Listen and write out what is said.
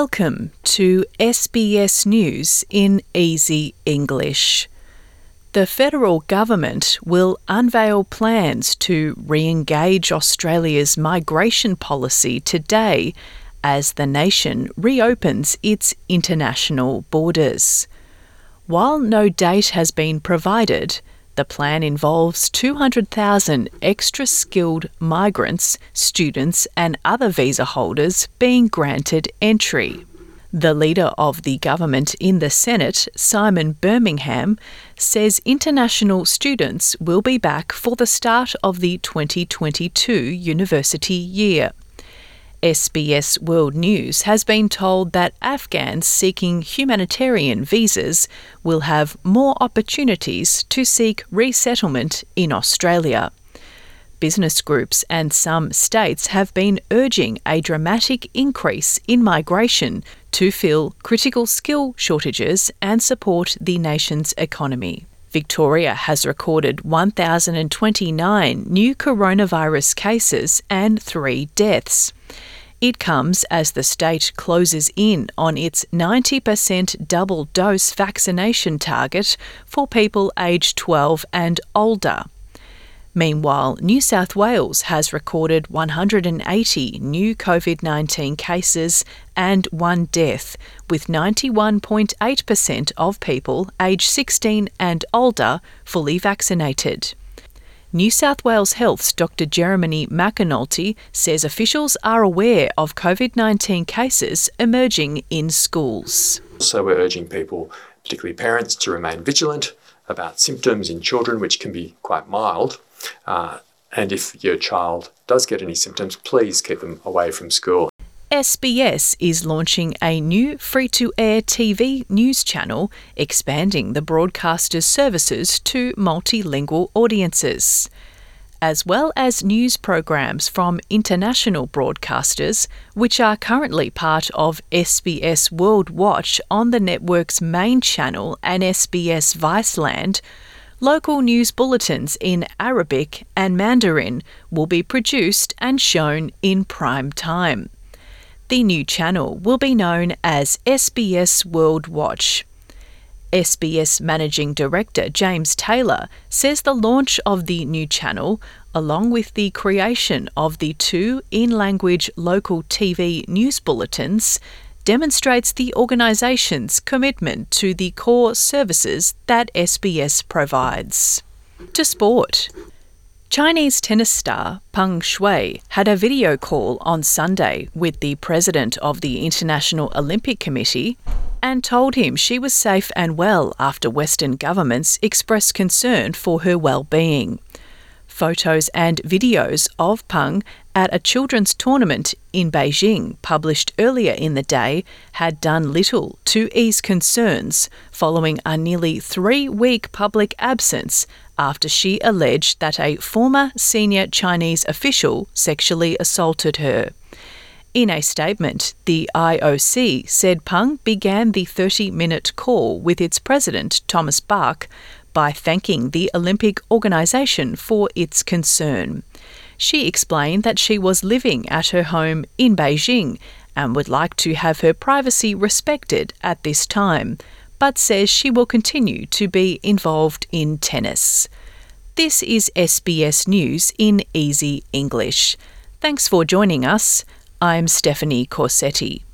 Welcome to SBS News in Easy English. The federal government will unveil plans to re engage Australia's migration policy today as the nation reopens its international borders. While no date has been provided, the plan involves 200,000 extra skilled migrants, students, and other visa holders being granted entry. The leader of the government in the Senate, Simon Birmingham, says international students will be back for the start of the 2022 university year. SBS World News has been told that Afghans seeking humanitarian visas will have more opportunities to seek resettlement in Australia. Business groups and some states have been urging a dramatic increase in migration to fill critical skill shortages and support the nation's economy. Victoria has recorded 1,029 new coronavirus cases and three deaths. It comes as the state closes in on its 90% double dose vaccination target for people aged 12 and older. Meanwhile, New South Wales has recorded 180 new COVID 19 cases and one death, with 91.8% of people aged 16 and older fully vaccinated. New South Wales Health's Dr. Jeremy McAnulty says officials are aware of COVID 19 cases emerging in schools. So, we're urging people, particularly parents, to remain vigilant about symptoms in children, which can be quite mild. Uh, and if your child does get any symptoms, please keep them away from school. SBS is launching a new free to air TV news channel, expanding the broadcaster's services to multilingual audiences. As well as news programs from international broadcasters, which are currently part of SBS World Watch on the network's main channel and SBS Viceland, local news bulletins in Arabic and Mandarin will be produced and shown in prime time. The new channel will be known as SBS World Watch. SBS Managing Director James Taylor says the launch of the new channel, along with the creation of the two in language local TV news bulletins, demonstrates the organisation's commitment to the core services that SBS provides. To sport. Chinese tennis star Peng Shuai had a video call on Sunday with the president of the International Olympic Committee and told him she was safe and well after Western governments expressed concern for her well-being. Photos and videos of Peng at a children's tournament in Beijing, published earlier in the day, had done little to ease concerns following a nearly three week public absence after she alleged that a former senior Chinese official sexually assaulted her. In a statement, the IOC said Peng began the 30 minute call with its president, Thomas Bach, by thanking the Olympic organisation for its concern. She explained that she was living at her home in Beijing and would like to have her privacy respected at this time, but says she will continue to be involved in tennis. This is SBS News in Easy English. Thanks for joining us. I'm Stephanie Corsetti.